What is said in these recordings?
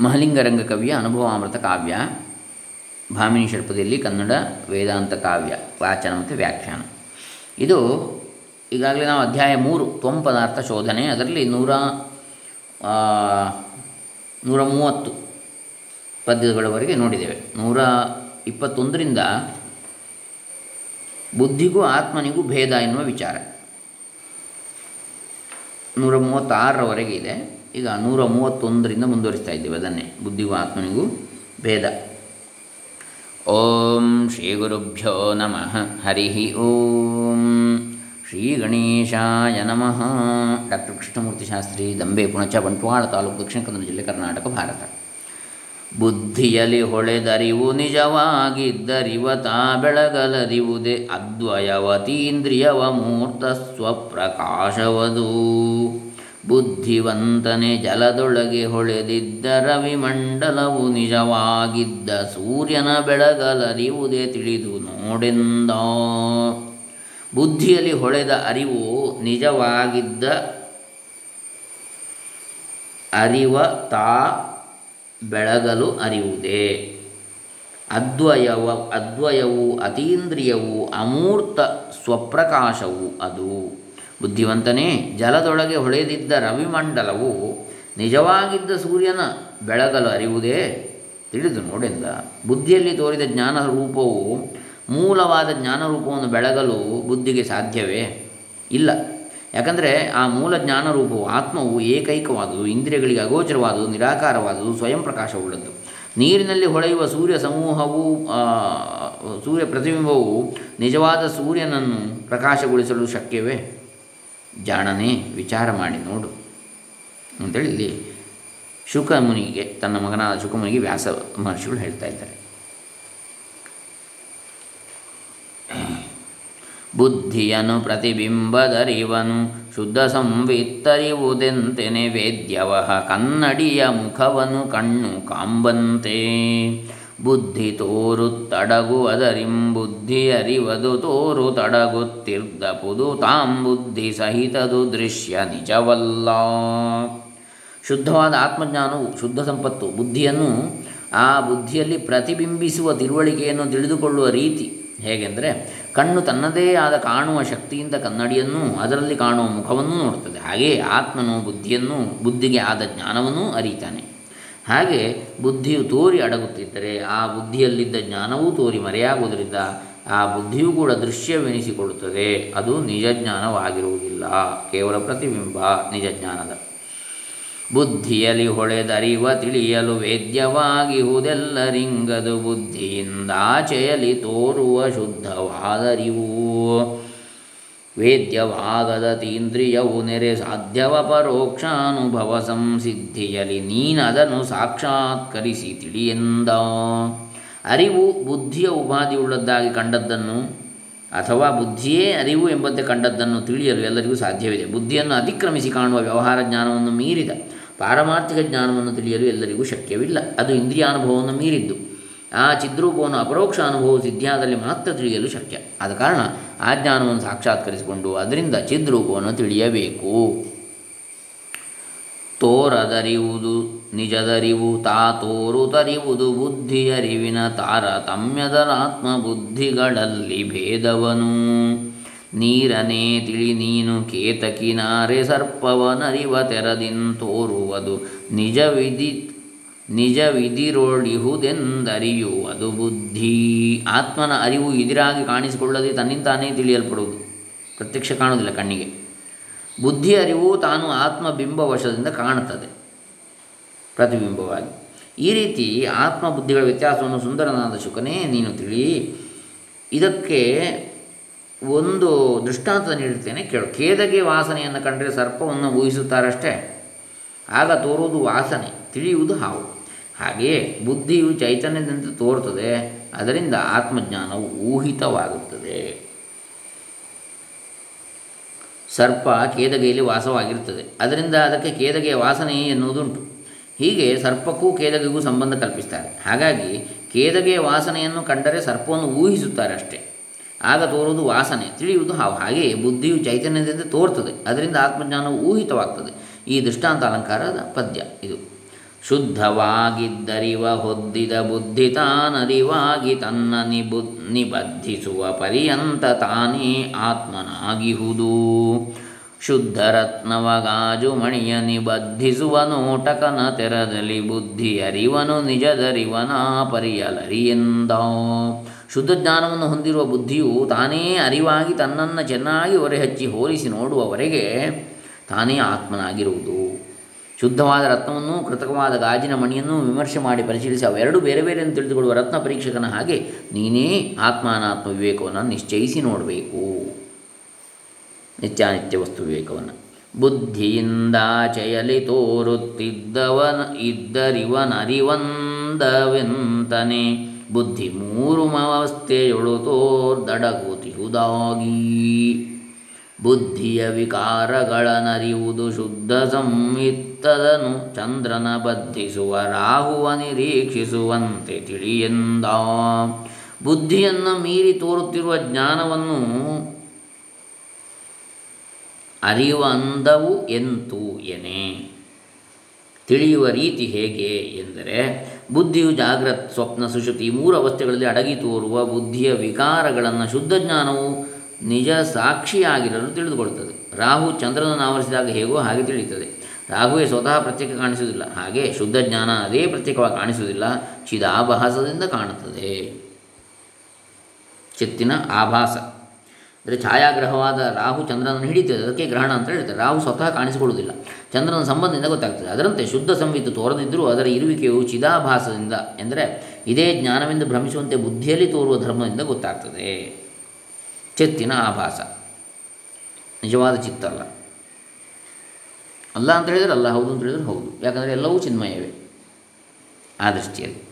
ಮಹಲಿಂಗರಂಗ ಕವಿಯ ಅನುಭವಾಮೃತ ಕಾವ್ಯ. ಭಾಮಿನಿ ಶರ್ಪದಲ್ಲಿ ಕನ್ನಡ ವೇದಾಂತ ಕಾವ್ಯ, ವಾಚನ ಮತ್ತು ವ್ಯಾಖ್ಯಾನ. ಇದು ಈಗಾಗಲೇ ನಾವು ಅಧ್ಯಾಯ ಮೂರು, ತ್ವಂ ಪದಾರ್ಥ ಶೋಧನೆ. ಅದರಲ್ಲಿ ನೂರ ನೂರ ಮೂವತ್ತು ಪದ್ಯಗಳವರೆಗೆ ನೋಡಿದ್ದೇವೆ. ನೂರ ಇಪ್ಪತ್ತೊಂದರಿಂದ ಬುದ್ಧಿಗೂ ಆತ್ಮನಿಗೂ ಭೇದ ಎನ್ನುವ ವಿಚಾರ. ನೂರ ಮೂವತ್ತಾರರವರೆಗೆ ಇದೆ. ಈಗ ನೂರ ಮೂವತ್ತೊಂದರಿಂದ ಮುಂದುವರಿಸ್ತಾ ಇದ್ದೇವೆ ಅದನ್ನೇ. ಬುದ್ಧಿಗೂ ಆತ್ಮನಿಗೂ ಭೇದ. ಓಂ ಶ್ರೀ ಗುರುಭ್ಯೋ ನಮಃ. ಹರಿ ಓಂ. ಶ್ರೀ ಗಣೇಶಾಯ ನಮಃ. ಡಾಕ್ಟರ್ ಕೃಷ್ಣಮೂರ್ತಿ ಶಾಸ್ತ್ರಿ, ದಂಬೆ, ಪುಣಚ, ಬಂಟ್ವಾಳ ತಾಲೂಕು, ದಕ್ಷಿಣ ಕನ್ನಡ ಜಿಲ್ಲೆ ಕರ್ನಾಟಕ, ಭಾರತ. ಬುದ್ಧಿಯಲಿ ಹೊಳೆದರಿವು ನಿಜವಾಗಿದ್ದರಿವ ತಾ ಬೆಳಗಲರಿವುದೇ ಅದ್ವಯವತೀಂದ್ರಿಯವ ಮೂರ್ತ ಸ್ವಪ್ರಕಾಶವದು. ಬುದ್ಧಿವಂತನೆ ಜಲದೊಳಗೆ ಹೊಳೆದಿದ್ದ ರವಿಮಂಡಲವು ನಿಜವಾಗಿದ್ದ ಸೂರ್ಯನ ಬೆಳಗಲರಿವುದೇ ತಿಳಿದು ನೋಡೆಂದ. ಬುದ್ಧಿಯಲ್ಲಿ ಹೊಳೆದ ಅರಿವು ನಿಜವಾಗಿದ್ದ ಅರಿವ ತಾ ಬೆಳಗಲು ಅರಿವುದೇ. ಅದ್ವಯವ, ಅದ್ವಯವು, ಅತೀಂದ್ರಿಯವು, ಅಮೂರ್ತ ಸ್ವಪ್ರಕಾಶವು ಅದು. ಬುದ್ಧಿವಂತನೇ, ಜಲದೊಳಗೆ ಹೊಳೆದಿದ್ದ ರವಿಮಂಡಲವು ನಿಜವಾಗಿದ್ದ ಸೂರ್ಯನ ಬೆಳಗಲು ಅರಿವುದೇ ತಿಳಿದು ನೋಡೆಂದ. ಬುದ್ಧಿಯಲ್ಲಿ ತೋರಿದ ಜ್ಞಾನ ರೂಪವು ಮೂಲವಾದ ಜ್ಞಾನ ರೂಪವನ್ನು ಬೆಳಗಲು ಬುದ್ಧಿಗೆ ಸಾಧ್ಯವೇ? ಇಲ್ಲ. ಯಾಕಂದರೆ ಆ ಮೂಲ ಜ್ಞಾನರೂಪವು ಆತ್ಮವು ಏಕೈಕವಾದುದು, ಇಂದ್ರಿಯಗಳಿಗೆ ಅಗೋಚರವಾದುದು, ನಿರಾಕಾರವಾದುದು, ಸ್ವಯಂ ಪ್ರಕಾಶವುಳ್ಳದ್ದು. ನೀರಿನಲ್ಲಿ ಹೊಳೆಯುವ ಸೂರ್ಯ ಸಮೂಹವು ಸೂರ್ಯ ಪ್ರತಿಬಿಂಬವು ನಿಜವಾದ ಸೂರ್ಯನನ್ನು ಪ್ರಕಾಶಗೊಳಿಸಲು ಶಕ್ಯವೇ? ಜಾಣನೇ ವಿಚಾರ ಮಾಡಿ ನೋಡು. ಅಂತೇಳಿ ಇಲ್ಲಿ ಶುಕಮುನಿಗೆ ತನ್ನ ಮಗನಾದ ಶುಕಮುನಿಗೆ ವ್ಯಾಸ ಮಹರ್ಷಿಗಳು ಹೇಳ್ತಾ ಇದ್ದಾರೆ. ಬುದ್ಧಿಯನು ಪ್ರತಿಬಿಂಬದರಿವನು, ಶುದ್ಧ ಸಂವಿತ್ತರಿವುದೆಂತೆನೆ ವೇದ್ಯವಹ, ಕನ್ನಡಿಯ ಮುಖವನು ಕಣ್ಣು ಕಾಂಬಂತೆ. ಬುದ್ಧಿ ತೋರು ತಡಗು ಬುದ್ಧಿ ಅರಿವದು ತೋರು ತಡಗುತ್ತಿರ್ದಪುದು ತಾಂ ಬುದ್ಧಿ ಸಹಿತದು ದೃಶ್ಯ ನಿಜವಲ್ಲ. ಶುದ್ಧವಾದ ಆತ್ಮಜ್ಞಾನವು, ಶುದ್ಧ ಸಂಪತ್ತು, ಬುದ್ಧಿಯನ್ನು ಆ ಬುದ್ಧಿಯಲ್ಲಿ ಪ್ರತಿಬಿಂಬಿಸುವ ತಿಳುವಳಿಕೆಯನ್ನು ತಿಳಿದುಕೊಳ್ಳುವ ರೀತಿ. ಹೇಗೆಂದರೆ, ಕಣ್ಣು ತನ್ನದೇ ಆದ ಕಾಣುವ ಶಕ್ತಿಯಿಂದ ಕನ್ನಡಿಯನ್ನು ಅದರಲ್ಲಿ ಕಾಣುವ ಮುಖವನ್ನು ನೋಡುತ್ತದೆ. ಹಾಗೆಯೇ ಆತ್ಮನು ಬುದ್ಧಿಯನ್ನು, ಬುದ್ಧಿಗೆ ಆದ ಜ್ಞಾನವನ್ನು ಅರಿತಾನೆ. ಹಾಗೆ ಬುದ್ಧಿಯು ತೋರಿ ಅಡಗುತ್ತಿದ್ದರೆ ಆ ಬುದ್ಧಿಯಲ್ಲಿದ್ದ ಜ್ಞಾನವೂ ತೋರಿ ಮರೆಯಾಗುವುದರಿಂದ ಆ ಬುದ್ಧಿಯೂ ಕೂಡ ದೃಶ್ಯವೆನಿಸಿಕೊಳ್ಳುತ್ತದೆ. ಅದು ನಿಜ ಜ್ಞಾನವಾಗಿರುವುದಿಲ್ಲ ಕೇವಲ ಪ್ರತಿಬಿಂಬ ನಿಜ ಜ್ಞಾನದ ಬುದ್ಧಿಯಲ್ಲಿ ಹೊಳೆದರಿವ ತಿಳಿಯಲು ವೇದ್ಯವಾಗಿಹುದೆಲ್ಲರಿಂಗದು ಬುದ್ಧಿಯಿಂದಾಚೆಯಲಿ ತೋರುವ ಶುದ್ಧವಾದರಿವು. ವೇದ್ಯವಾಗದ ತೀಂದ್ರಿಯವು ನೆರೆ ಸಾಧ್ಯವ ಪರೋಕ್ಷಾನುಭವ ಸಂಸಿದ್ಧಿಯಲಿ ನೀನದನ್ನು ಸಾಕ್ಷಾತ್ಕರಿಸಿ ತಿಳಿಯೆಂದ ಅರಿವು ಬುದ್ಧಿಯ ಉಪಾಧಿಯುಳ್ಳದ್ದಾಗಿ ಕಂಡದ್ದನ್ನು ಅಥವಾ ಬುದ್ಧಿಯೇ ಅರಿವು ಎಂಬಂತೆ ಕಂಡದ್ದನ್ನು ತಿಳಿಯಲು ಎಲ್ಲರಿಗೂ ಸಾಧ್ಯವಿದೆ. ಬುದ್ಧಿಯನ್ನು ಅತಿಕ್ರಮಿಸಿ ಕಾಣುವ ವ್ಯವಹಾರ ಜ್ಞಾನವನ್ನು ಮೀರಿದ ಪಾರಮಾರ್ಥಿಕ ಜ್ಞಾನವನ್ನು ತಿಳಿಯಲು ಎಲ್ಲರಿಗೂ ಶಕ್ಯವಿಲ್ಲ. ಅದು ಇಂದ್ರಿಯಾನುಭವವನ್ನು ಮೀರಿದ್ದು. ಆ ಚಿದ್ರೂಪವನ್ನು ಅಪರೋಕ್ಷ ಅನುಭವ ಸಿದ್ಧಿಯಾದಲ್ಲಿ ಮಾತ್ರ ತಿಳಿಯಲು ಶಕ್ಯ. ಆದ ಕಾರಣ ಆ ಜ್ಞಾನವನ್ನು ಸಾಕ್ಷಾತ್ಕರಿಸಿಕೊಂಡು ಅದರಿಂದ ಚಿದ್ರೂಪವನ್ನು ತಿಳಿಯಬೇಕು. ತೋರದರಿವುದು, ನಿಜದರಿವು ತಾ ತೋರುತರಿವುದು ಬುದ್ಧಿಯರಿವಿನ ತಾರತಮ್ಯದರಾತ್ಮ ಬುದ್ಧಿಗಳಲ್ಲಿ ಭೇದವನು. ನೀರನೇ ತಿಳಿ ನೀನು ಕೇತಕಿನಾರೆ ಸರ್ಪವನರಿವ ತೆರದಿಂತೋರುವುದು ನಿಜವಿಧಿ ನಿಜವಿದಿರೋಳಿಹುದೆಂದರಿಯುವುದು ಬುದ್ಧಿ. ಆತ್ಮನ ಅರಿವು ಇದಿರಾಗಿ ಕಾಣಿಸಿಕೊಳ್ಳದೆ ತನ್ನಿಂತಾನೇ ತಿಳಿಯಲ್ಪಡುವುದು. ಪ್ರತ್ಯಕ್ಷ ಕಾಣುವುದಿಲ್ಲ ಕಣ್ಣಿಗೆ. ಬುದ್ಧಿ ಅರಿವು ತಾನು ಆತ್ಮಬಿಂಬವಶದಿಂದ ಕಾಣುತ್ತದೆ. ಪ್ರತಿಬಿಂಬವಾಗಿ. ಈ ರೀತಿ ಆತ್ಮ ಬುದ್ಧಿಗಳ ವ್ಯತ್ಯಾಸವನ್ನು ಸುಂದರನಾದ ಶುಕನೇ ನೀನು ತಿಳಿ. ಇದಕ್ಕೆ ಒಂದು ದೃಷ್ಟಾಂತ ನೀಡುತ್ತೇನೆ ಕೇಳು. ಖೇದಗೆ ವಾಸನೆಯನ್ನು ಕಂಡರೆ ಸರ್ಪವನ್ನು ಊಹಿಸುತ್ತಾರಷ್ಟೇ. ಆಗ ತೋರುವುದು ವಾಸನೆ, ತಿಳಿಯುವುದು ಹಾವು. ಹಾಗೆಯೇ ಬುದ್ಧಿಯು ಚೈತನ್ಯದಂತೆ ತೋರುತ್ತದೆ, ಅದರಿಂದ ಆತ್ಮಜ್ಞಾನವು ಊಹಿತವಾಗುತ್ತದೆ. ಸರ್ಪ ಕೇದಗೆಯಲ್ಲಿ ವಾಸವಾಗಿರುತ್ತದೆ, ಅದರಿಂದ ಅದಕ್ಕೆ ಕೇದಗೆಯ ವಾಸನೆ ಎನ್ನುವುದುಂಟು. ಹೀಗೆ ಸರ್ಪಕ್ಕೂ ಕೇದಗೆಗೂ ಸಂಬಂಧ ಕಲ್ಪಿಸ್ತಾರೆ. ಹಾಗಾಗಿ ಕೇದಗೆಯ ವಾಸನೆಯನ್ನು ಕಂಡರೆ ಸರ್ಪವನ್ನು ಊಹಿಸುತ್ತಾರೆ ಅಷ್ಟೇ. ಆಗ ತೋರುವುದು ವಾಸನೆ, ತಿಳಿಯುವುದು ಹಾಗೆಯೇ ಬುದ್ಧಿಯು ಚೈತನ್ಯದಿಂದ ತೋರ್ತದೆ ಅದರಿಂದ ಆತ್ಮಜ್ಞಾನವು ಊಹಿತವಾಗ್ತದೆ. ಈ ದೃಷ್ಟಾಂತ ಅಲಂಕಾರದ ಪದ್ಯ ಇದು. ಶುದ್ಧವಾಗಿದ್ದರಿವ ಹೊದ್ದಿದ ಬುದ್ಧಿ ತಾನರಿವಾಗಿ ತನ್ನ ನಿಬು, ನಿಬದ್ಧಿಸುವ ಪರ್ಯಂತ ತಾನೇ ಆತ್ಮನಾಗಿಹುದು. ಶುದ್ಧ ರತ್ನವ ಗಾಜು ಮಣಿಯ ನಿಬದ್ಧಿಸುವ ನೋಟಕನ ತೆರದಲ್ಲಿ ಬುದ್ಧಿ ಅರಿವನು ನಿಜದರಿವನ ಪರಿಯಲರಿಯೆಂದ ಶುದ್ಧ ಜ್ಞಾನವನ್ನು ಹೊಂದಿರುವ ಬುದ್ಧಿಯು ತಾನೇ ಅರಿವಾಗಿ ತನ್ನನ್ನು ಚೆನ್ನಾಗಿ ಹೊರೆಹಚ್ಚಿ ಹೋಲಿಸಿ ನೋಡುವವರೆಗೆ ತಾನೇ ಆತ್ಮನಾಗಿರುವುದು. ಶುದ್ಧವಾದ ರತ್ನವನ್ನು ಕೃತಕವಾದ ಗಾಜಿನ ಮಣಿಯನ್ನು ವಿಮರ್ಶೆ ಮಾಡಿ ಪರಿಶೀಲಿಸಿ ಅವೆರಡು ಬೇರೆ ಬೇರೆ ಎಂದು ತಿಳಿದುಕೊಳ್ಳುವ ರತ್ನ ಪರೀಕ್ಷಕನ ಹಾಗೆ ನೀನೇ ಆತ್ಮಾನಾತ್ಮ ವಿವೇಕವನ್ನು ನಿಶ್ಚಯಿಸಿ ನೋಡಬೇಕು. ನಿತ್ಯಾನಿತ್ಯ ವಸ್ತು ವಿವೇಕವನ್ನು. ಬುದ್ಧಿಯಿಂದಾಚೆಯಲಿ ತೋರುತ್ತಿದ್ದವನ ಇದ್ದರಿವನರಿವಂದವೆಂತನೆ ಬುದ್ಧಿ ಮೂರು ಅವಸ್ಥೆಯೊಳು ತೋರ್ದಡಗುತಿಹುದಾಗಿ. ಬುದ್ಧಿಯ ವಿಕಾರಗಳನರಿಯುವುದು ಶುದ್ಧ ಸಂಯುಕ್ತದನು ಚಂದ್ರನ ಬದ್ಧಿಸುವ, ರಾಹುವ ನಿರೀಕ್ಷಿಸುವಂತೆ ತಿಳಿಯೆಂದ ಬುದ್ಧಿಯನ್ನು ಮೀರಿ ತೋರುತ್ತಿರುವ ಜ್ಞಾನವನ್ನು ಅರಿಯುವ ಅಂದವು ಎಂತು ಎನೆ. ತಿಳಿಯುವ ರೀತಿ ಹೇಗೆ ಎಂದರೆ, ಬುದ್ಧಿಯು ಜಾಗ್ರತ್ ಸ್ವಪ್ನ ಸುಶುತಿ ಮೂರು ಅವಸ್ಥೆಗಳಲ್ಲಿ ಅಡಗಿ ತೋರುವ ಬುದ್ಧಿಯ ವಿಕಾರಗಳನ್ನು ಶುದ್ಧ ಜ್ಞಾನವು ನಿಜ ಸಾಕ್ಷಿಯಾಗಿರಲು ತಿಳಿದುಕೊಳ್ಳುತ್ತದೆ. ರಾಹು ಚಂದ್ರನನ್ನು ಆವರಿಸಿದಾಗ ಹೇಗೋ ಹಾಗೆ ತಿಳಿಯುತ್ತದೆ. ರಾಹುವೇ ಸ್ವತಃ ಪ್ರತ್ಯೇಕ ಕಾಣಿಸುವುದಿಲ್ಲ. ಹಾಗೆ ಶುದ್ಧ ಜ್ಞಾನ ಅದೇ ಪ್ರತ್ಯೇಕವಾಗಿ ಕಾಣಿಸುವುದಿಲ್ಲ. ಚಿದಾಭಾಸದಿಂದ ಕಾಣುತ್ತದೆ. ಚಿತ್ತಿನ ಆಭಾಸ. ಅಂದರೆ ಛಾಯಾಗ್ರಹವಾದ ರಾಹು ಚಂದ್ರನನ್ನು ಹಿಡಿತದೆ ಅದಕ್ಕೆ ಗ್ರಹಣ ಅಂತ ಹೇಳ್ತಾರೆ. ರಾಹು ಸ್ವತಃ ಕಾಣಿಸಿಕೊಳ್ಳುವುದಿಲ್ಲ. ಚಂದ್ರನ ಸಂಬಂಧದಿಂದ ಗೊತ್ತಾಗ್ತದೆ. ಅದರಂತೆ ಶುದ್ಧ ಸಂವಿತ್ತು ತೋರದಿದ್ದರೂ ಅದರ ಇರುವಿಕೆಯು ಚಿದಾಭಾಸದಿಂದ ಎಂದರೆ ಇದೇ ಜ್ಞಾನವೆಂದು ಭ್ರಮಿಸುವಂತೆ ಬುದ್ಧಿಯಲ್ಲಿ ತೋರುವ ಧರ್ಮದಿಂದ ಗೊತ್ತಾಗ್ತದೆ. ಚಿತ್ತಿನ ಆಭಾಸ. ನಿಜವಾದ ಚಿತ್ತಲ್ಲ. ಅಲ್ಲ ಅಂತ ಹೇಳಿದರೆ ಅಲ್ಲ, ಹೌದು ಅಂತ ಹೇಳಿದರೆ ಹೌದು. ಯಾಕಂದರೆ ಎಲ್ಲವೂ ಚಿನ್ಮಯವೇ ಆ ದೃಷ್ಟಿಯಲ್ಲಿ.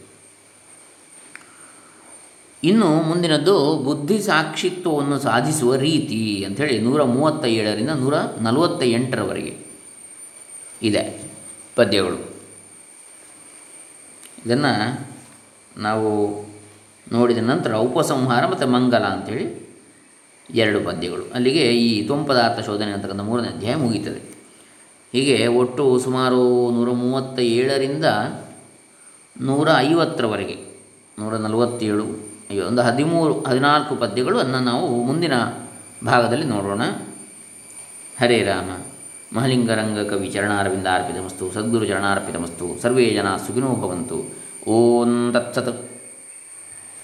ಇನ್ನು ಮುಂದಿನದ್ದು ಬುದ್ಧಿ ಸಾಕ್ಷಿತ್ವವನ್ನು ಸಾಧಿಸುವ ರೀತಿ ಅಂಥೇಳಿ ನೂರ ಮೂವತ್ತ ಏಳರಿಂದ ನೂರ ನಲವತ್ತ ಎಂಟರವರೆಗೆ ಇದೆ ಪದ್ಯಗಳು. ಇದನ್ನು ನಾವು ನೋಡಿದ ನಂತರ ಉಪಸಂಹಾರ ಮತ್ತು ಮಂಗಲ ಅಂಥೇಳಿ ಎರಡು ಪದ್ಯಗಳು. ಅಲ್ಲಿಗೆ ಈ ತ್ವಂಪದಾರ್ಥ ಶೋಧನೆ ಅಂತಕ್ಕಂಥ ಮೂರನೇ ಅಧ್ಯಾಯ ಮುಗೀತದೆ. ಹೀಗೆ ಒಟ್ಟು ಸುಮಾರು ನೂರ ಮೂವತ್ತ ಏಳರಿಂದ ನೂರ ಐವತ್ತರವರೆಗೆ ನೂರ ನಲವತ್ತೇಳು ಅಯ್ಯೋ, ಒಂದು ಹದಿಮೂರು, ಹದಿನಾಲ್ಕು ಪದ್ಯಗಳು ಅನ್ನು ನಾವು ಮುಂದಿನ ಭಾಗದಲ್ಲಿ ನೋಡೋಣ. ಹರೇ ರಾಮ. ಮಹಲಿಂಗರಂಗ ಕವಿ ಚರಣಾರವಿಂದ ಅರ್ಪಿತಮಸ್ತು, ಸದ್ಗುರು ಚರಣಾರ್ಪಿತಮಸ್ತು, ಸರ್ವೇ ಜನ ಸುಖಿನೋ ಭವಂತು. ಓಂ ತತ್ಸತ್